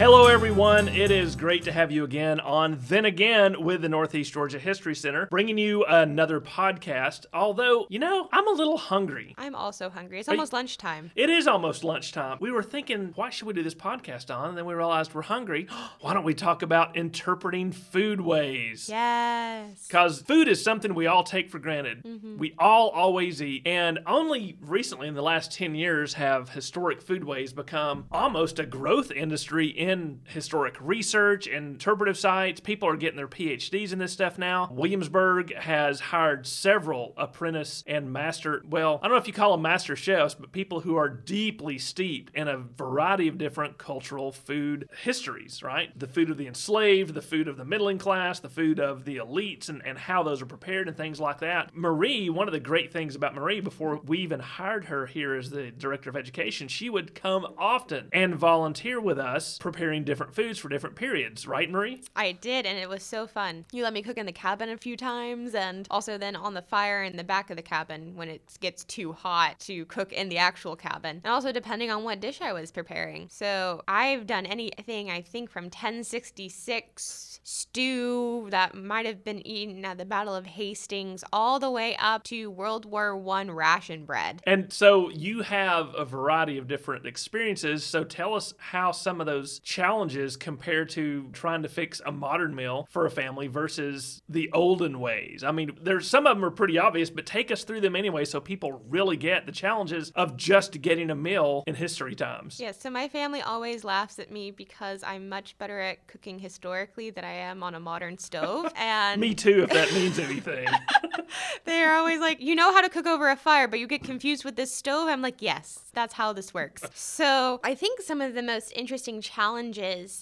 Hello, everyone. It is great to have you again on Then Again with the Northeast Georgia History Center, bringing you another podcast. Although, you know, I'm a little hungry. I'm also hungry. It's almost lunchtime. It is almost lunchtime. We were thinking, why should we do this podcast on? And then we realized we're hungry. why don't we talk about interpreting foodways? Yes. Because food is something we all take for granted. Mm-hmm. We all always eat. And only recently, in the last 10 years, have historic foodways become almost a growth industry in historic research and interpretive sites. People are getting their PhDs in this stuff now. Williamsburg has hired several apprentice and master, well, I don't know if you call them master chefs, but people who are deeply steeped in a variety of different cultural food histories, right? The food of the enslaved, the food of the middling class, the food of the elites, and, and how those are prepared and things like that. Marie, one of the great things about Marie, before we even hired her here as the director of education, she would come often and volunteer with us preparing different foods for different periods, right, Marie? I did, and it was so fun. You let me cook in the cabin a few times, and also then on the fire in the back of the cabin when it gets too hot to cook in the actual cabin. And also depending on what dish I was preparing. So I've done anything, I think, from 1066 stew that might have been eaten at the Battle of Hastings all the way up to World War One ration bread. And so you have a variety of different experiences. So tell us how some of those challenges compared to trying to fix a modern meal for a family versus the olden ways. I mean, there's some of them are pretty obvious, but take us through them anyway so people really get the challenges of just getting a meal in history times. Yeah, so my family always laughs at me because I'm much better at cooking historically than I am on a modern stove. And Me too, if that means anything. they're always like, you know how to cook over a fire, but you get confused with this stove? I'm like, yes, that's how this works. So I think some of the most interesting challenges,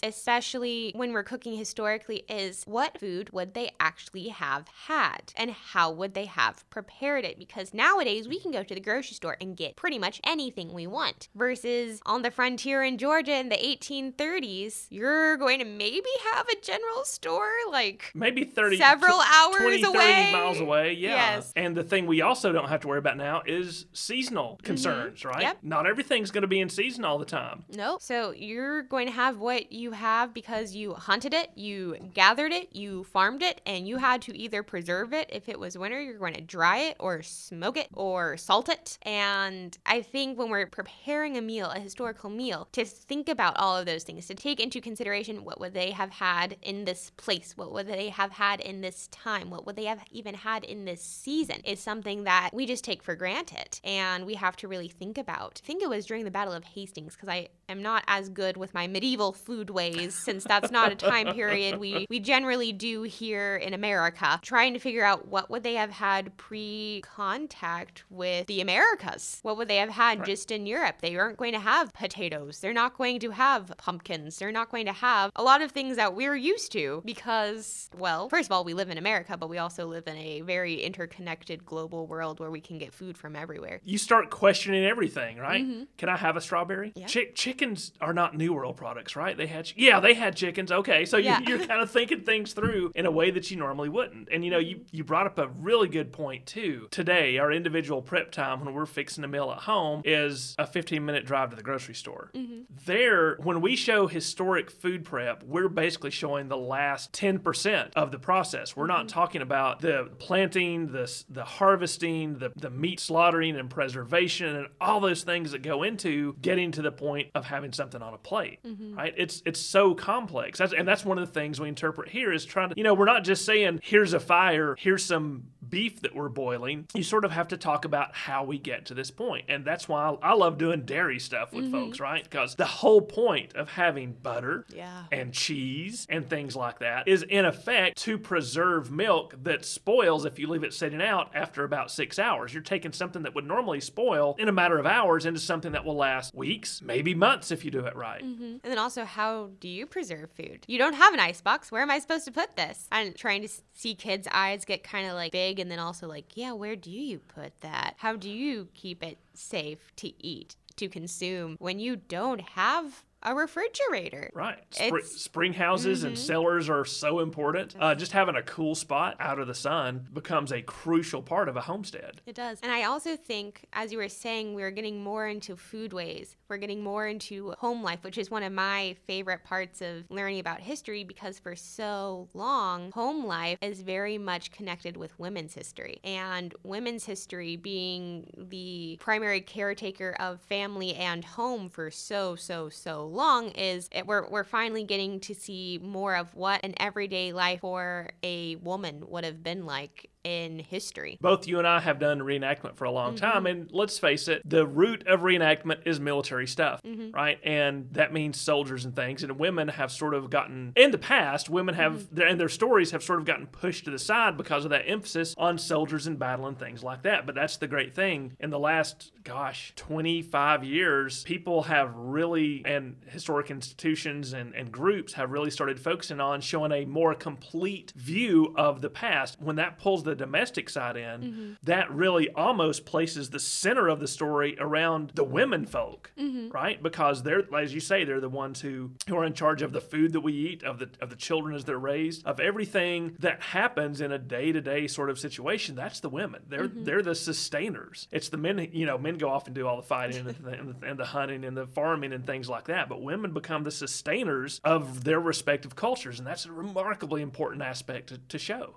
especially when we're cooking historically, is what food would they actually have had and how would they have prepared it? Because nowadays we can go to the grocery store and get pretty much anything we want. Versus on the frontier in Georgia in the 1830s, you're going to maybe have a general store like Maybe 30 Several tw- hours 20, 30 away. miles away. Yeah. Yes. And the thing we also don't have to worry about now is seasonal concerns, right? Mm-hmm. Yep. Not everything's going to be in season all the time. Nope. So you're going to have what you have because you hunted it, you gathered it, you farmed it, and you had to either preserve it. If it was winter, you're going to dry it or smoke it or salt it. And I think when we're preparing a meal, a historical meal, to think about all of those things, to take into consideration what would they have had in this place, what would they have had in this time, what would they have even had in this season, is something that we just take for granted. And we have to really think about. I think it was during the Battle of Hastings, because I am not as good with my medieval food ways, since that's not a time period we, we generally do here in America, trying to figure out what would they have had pre-contact with the Americas? What would they have had just in Europe? They aren't going to have potatoes. They're not going to have pumpkins. They're not going to have a lot of things that we're used to because, well, first of all, we live in America, but we also live in a very interconnected global world where we can get food from everywhere. You start questioning everything, right? Can I have a strawberry? Mm-hmm. Yeah. Chick- chickens are not New World products, right? They had, yeah, they had chickens. Okay, so Yeah. you, you're kind of thinking things through in a way that you normally wouldn't. And you know, you you brought up a really good point too. Today, our individual prep time when we're fixing a meal at home is a 15 minute drive to the grocery store. Mm-hmm. There, when we show historic food prep, we're basically showing the last 10% of the process. We're Mm-hmm. not talking about the planting, the the harvesting, the the meat slaughtering and preservation, and all those things that go into getting to the point of having something on a plate. Mm-hmm. Mm. Right? It's it's so complex. That's, and that's one of the things we interpret here is trying to, you know, we're not just saying here's a fire, here's some beef that we're boiling. You sort of have to talk about how we get to this point, and that's why I, I love doing dairy stuff with mm-hmm. folks, right? Because the whole point of having butter Yeah. and cheese and things like that is in effect to preserve milk that spoils if you leave it sitting out after about six hours. You're taking something that would normally spoil in a matter of hours into something that will last weeks, maybe months if you do it right. Mm-hmm. And then also, how do you preserve food? You don't have an ice box. Where am I supposed to put this? I'm trying to see kids' eyes get kind of like big, and then also like, yeah, where do you put that? How do you keep it safe to eat? To consume when you don't have a refrigerator. Right. Spr- spring houses and cellars are so important. Uh, just having a cool spot out of the sun becomes a crucial part of a homestead. It does. And I also think, as you were saying, we're getting more into foodways. We're getting more into home life, which is one of my favorite parts of learning about history because for so long, home life is very much connected with women's history. And women's history being the primary caretaker of family and home for so, so, so long is it, we're, we're finally getting to see more of what an everyday life for a woman would have been like in history. Both you and I have done reenactment for a long mm-hmm. time, and let's face it, the root of reenactment is military stuff, mm-hmm. right? And that means soldiers and things. And women have sort of gotten, in the past, women have, mm-hmm. and their stories have sort of gotten pushed to the side because of that emphasis on soldiers and battle and things like that. But that's the great thing. In the last, gosh, 25 years, people have really, and historic institutions and, and groups have really started focusing on showing a more complete view of the past. When that pulls the domestic side in, mm-hmm. that really almost places the center of the story around the women folk, mm-hmm. right? Because they're, as you say, they're the ones who, who are in charge of the food that we eat, of the of the children as they're raised, of everything that happens in a day to day sort of situation. That's the women. They're mm-hmm. they're the sustainers. It's the men. You know, men go off and do all the fighting and the, and, the, and the hunting and the farming and things like that. But women become the sustainers of their respective cultures, and that's a remarkably important aspect to, to show.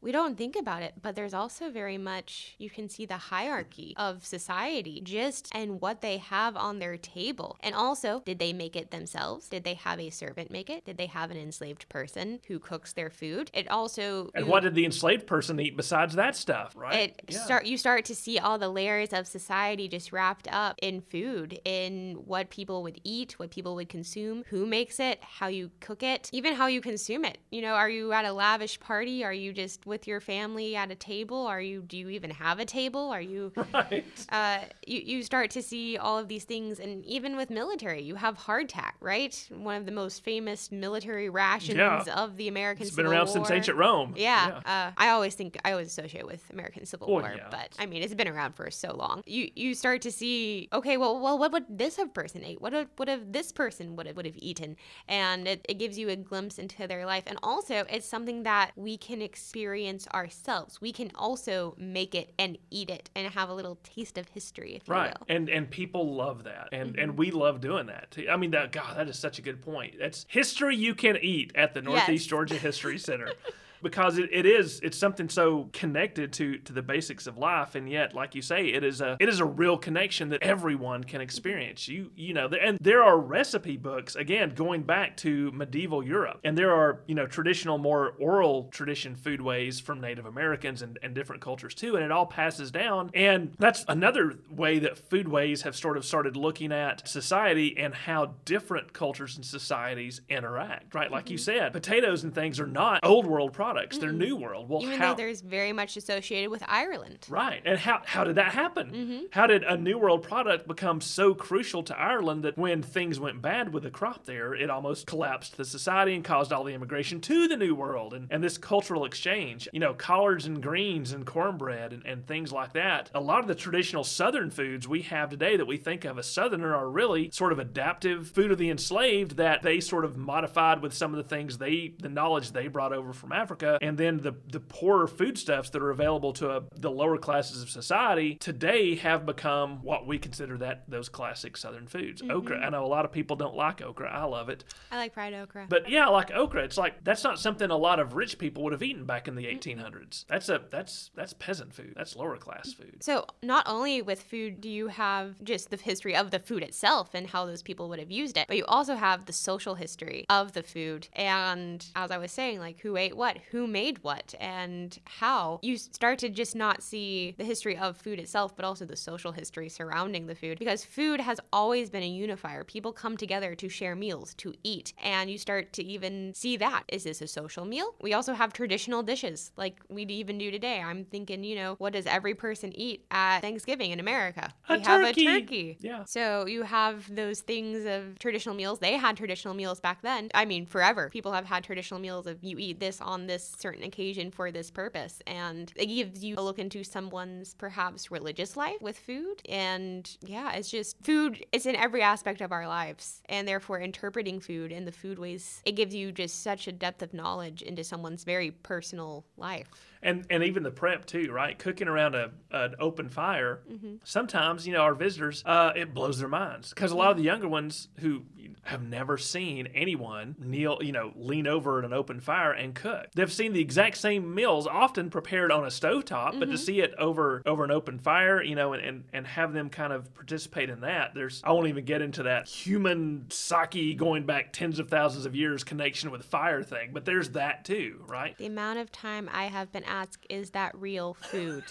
We don't think about it, but there's also very much you can see the hierarchy of society just and what they have on their table. And also, did they make it themselves? Did they have a servant make it? Did they have an enslaved person who cooks their food? It also And what did the enslaved person eat besides that stuff, right? it Yeah. start you start to see all the layers of society just wrapped up in food in what people would eat what people would consume who makes it how you cook it even how you consume it you know are you at a lavish party are you just with your family at a table are you do you even have a table are you right. uh, you, you start to see all of these things and even with military you have hardtack right one of the most famous military rations Yeah. of the american It's been Civil around since ancient Rome. Yeah, Uh, I always think I always associate with American Civil Well, War, yeah. but I mean it's been around for so long. You you start to see okay, well, well, what would this have person ate? What would, would have this person would have would have eaten? And it, it gives you a glimpse into their life, and also it's something that we can experience ourselves. We can also make it and eat it and have a little taste of history, if Right, you will. and and people love that, and Mm-hmm. and we love doing that. Too. I mean, that God, that is such a good point. That's history you can eat at the Northeast Yes. Georgia History Center. Because it, it is it's something so connected to to the basics of life, and yet, like you say, it is a it is a real connection that everyone can experience. You you know, and there are recipe books again going back to medieval Europe, and there are you know traditional, more oral tradition foodways from Native Americans and, and different cultures too, and it all passes down. And that's another way that foodways have sort of started looking at society and how different cultures and societies interact. Right, like you mm-hmm. said, potatoes and things are not old world products; they're new world. Well, Even how? though there's very much associated with Ireland. Right. And how, how did that happen? Mm-hmm. How did a New World product become so crucial to Ireland that when things went bad with the crop there, it almost collapsed the society and caused all the immigration to the New World and, and this cultural exchange? You know, collards and greens and cornbread and, and things like that. A lot of the traditional Southern foods we have today that we think of as Southerner are really sort of adaptive food of the enslaved that they sort of modified with some of the things they, the knowledge they brought over from Africa. And then the, the poorer foodstuffs that are available to uh the lower classes of society today have become what we consider that those classic Southern foods. Okra. I know a lot of people don't like okra. I love it. I like fried okra. But yeah, like okra, it's like that's not something a lot of rich people would have eaten back in the 1800s. That's a that's that's peasant food. That's lower class food. So, not only with food do you have just the history of the food itself and how those people would have used it, but you also have the social history of the food. And as I was saying, like who ate what, who made what, and how. You start to just not see the history of food itself, but also the social history surrounding the food. Because food has always been a unifier. People come together to share meals, to eat. And you start to even see that. Is this a social meal? We also have traditional dishes like we even do today. I'm thinking, you know, what does every person eat at Thanksgiving in America? A we have a turkey. Yeah. So you have those things of traditional meals. They had traditional meals back then. I mean, forever. People have had traditional meals of you eat this on this this certain occasion for this purpose. And it gives you a look into someone's perhaps religious life with food. And yeah, it's just food, it's in every aspect of our lives. And therefore, interpreting food and the food ways, it gives you just such a depth of knowledge into someone's very personal life and and even the prep too, right? Cooking around a an open fire. Mm-hmm. Sometimes you know our visitors, uh, it blows their minds because a lot of the younger ones who have never seen anyone kneel, you know, lean over at an open fire and cook. They've seen the exact same meals, often prepared on a stovetop, mm-hmm. but to mm-hmm. see it over over an open fire, you know, and, and and have them kind of participate in that, there's I won't even get into that human psyche going back tens of thousands of years connection with fire thing, but there's that too, right? The amount of time I have been ask is that real food?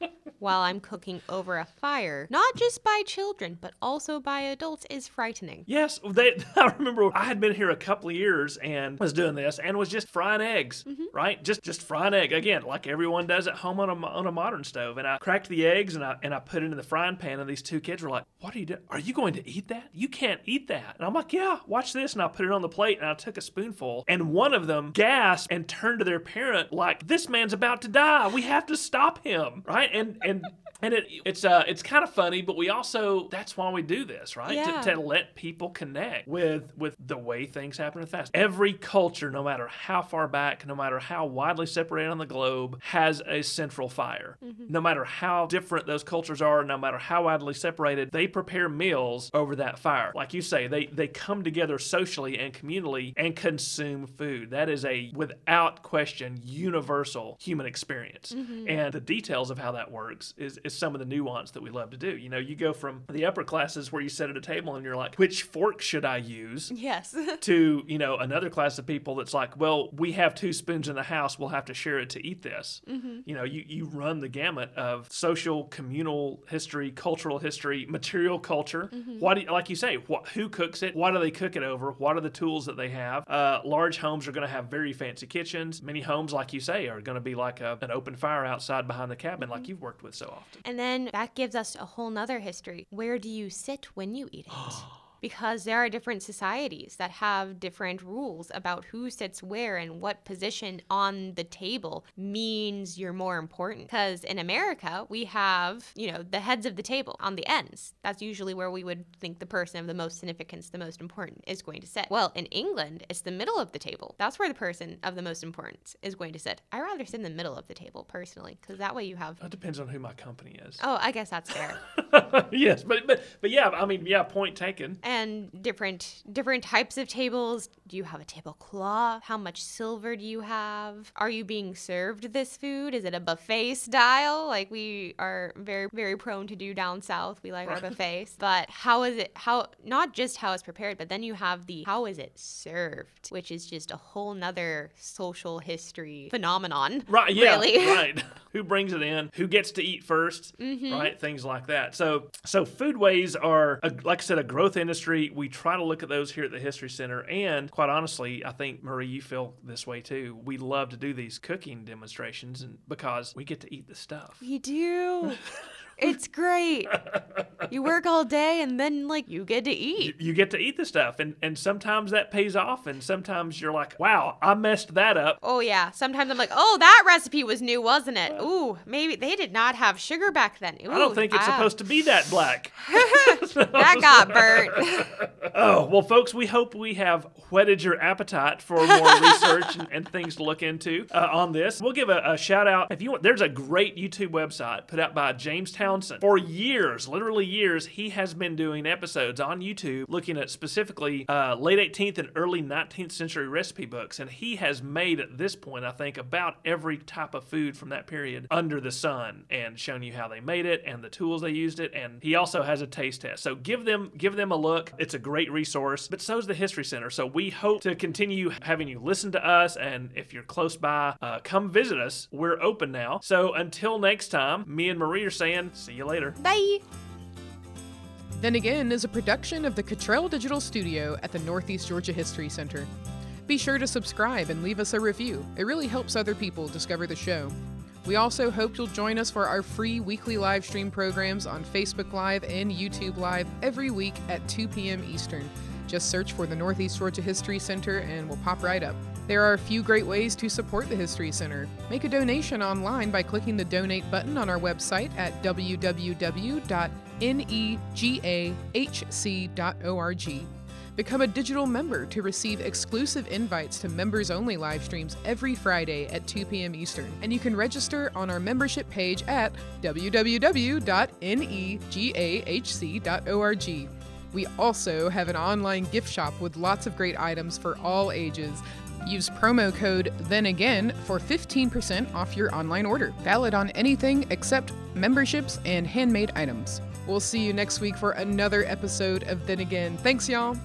while I'm cooking over a fire, not just by children, but also by adults, is frightening. Yes, they, I remember I had been here a couple of years and was doing this and was just frying eggs, mm-hmm. right? Just just frying egg again, like everyone does at home on a, on a modern stove. And I cracked the eggs and I and I put it in the frying pan. And these two kids were like, "What are you doing? Are you going to eat that? You can't eat that." And I'm like, "Yeah, watch this." And I put it on the plate and I took a spoonful. And one of them gasped and turned to their parent like, "This man's about to die. We have to stop him." Right? And and and it it's uh it's kind of funny, but we also that's why we do this, right? Yeah. To, to let people connect with with the way things happen in the past. Every culture, no matter how far back, no matter how widely separated on the globe, has a central fire. Mm-hmm. No matter how different those cultures are, no matter how widely separated, they prepare meals over that fire. Like you say, they they come together socially and communally and consume food. That is a without question universal human experience. Mm-hmm. And the details of how that works is is some of the nuance that we love to do. You know, you go from the upper classes where you sit at a table and you're like, which fork should I use? Yes. to, you know, another class of people that's like, well, we have two spoons in the house, we'll have to share it to eat this. Mm-hmm. You know, you, you run the gamut of social, communal history, cultural history, material culture. Mm-hmm. What do you, like you say, what, who cooks it? Why do they cook it over? What are the tools that they have? Uh, large homes are going to have very fancy kitchens. Many homes, like you say, are going to be like a, an open fire outside behind the cabin, mm-hmm. like you've worked with so often. And then that gives us a whole nother history. Where do you sit when you eat it? because there are different societies that have different rules about who sits where and what position on the table means you're more important. Because in America, we have, you know, the heads of the table on the ends. That's usually where we would think the person of the most significance, the most important, is going to sit. Well, in England, it's the middle of the table. That's where the person of the most importance is going to sit. I rather sit in the middle of the table personally, because that way you have. It depends on who my company is. Oh, I guess that's fair. yes, but but but yeah, I mean, yeah, point taken and different different types of tables. Do you have a tablecloth? How much silver do you have? Are you being served this food? Is it a buffet style like we are very very prone to do down south? We like our buffets. But how is it how not just how it's prepared, but then you have the how is it served, which is just a whole nother social history phenomenon. Right, yeah. Really. right. Who brings it in? Who gets to eat 1st mm-hmm. Right? Things like that. So so foodways are a, like I said a growth industry we try to look at those here at the History Center. And quite honestly, I think, Marie, you feel this way too. We love to do these cooking demonstrations because we get to eat the stuff. We do. It's great. you work all day and then like you get to eat. You, you, get to eat the stuff and and sometimes that pays off and sometimes you're like, "Wow, I messed that up." Oh yeah. Sometimes I'm like, "Oh, that recipe was new, wasn't it?" Ooh, maybe they did not have sugar back then. Ooh, I don't think it's ah. supposed to be that black. that got burnt. oh, well folks, we hope we have whetted your appetite for more research and, and, things to look into uh, on this. We'll give a, a shout out if you want there's a great YouTube website put out by Jamestown Townsend. For years, literally years, he has been doing episodes on YouTube looking at specifically uh, late 18th and early 19th century recipe books. And he has made at this point, I think, about every type of food from that period under the sun and shown you how they made it and the tools they used it. And he also has a taste test. So give them give them a look. It's a great resource. But so is the History Center. So we hope to continue having you listen to us. And if you're close by, uh, come visit us. We're open now. So until next time, me and Marie are saying See you later. Bye. Then Again is a production of the Cottrell Digital Studio at the Northeast Georgia History Center. Be sure to subscribe and leave us a review. It really helps other people discover the show. We also hope you'll join us for our free weekly live stream programs on Facebook Live and YouTube Live every week at 2 p.m. Eastern. Just search for the Northeast Georgia History Center and we'll pop right up. There are a few great ways to support the History Center. Make a donation online by clicking the donate button on our website at www.negahc.org. Become a digital member to receive exclusive invites to members only live streams every Friday at 2 p.m. Eastern. And you can register on our membership page at www.negahc.org. We also have an online gift shop with lots of great items for all ages. Use promo code THEN AGAIN for 15% off your online order. Valid on anything except memberships and handmade items. We'll see you next week for another episode of Then Again. Thanks, y'all.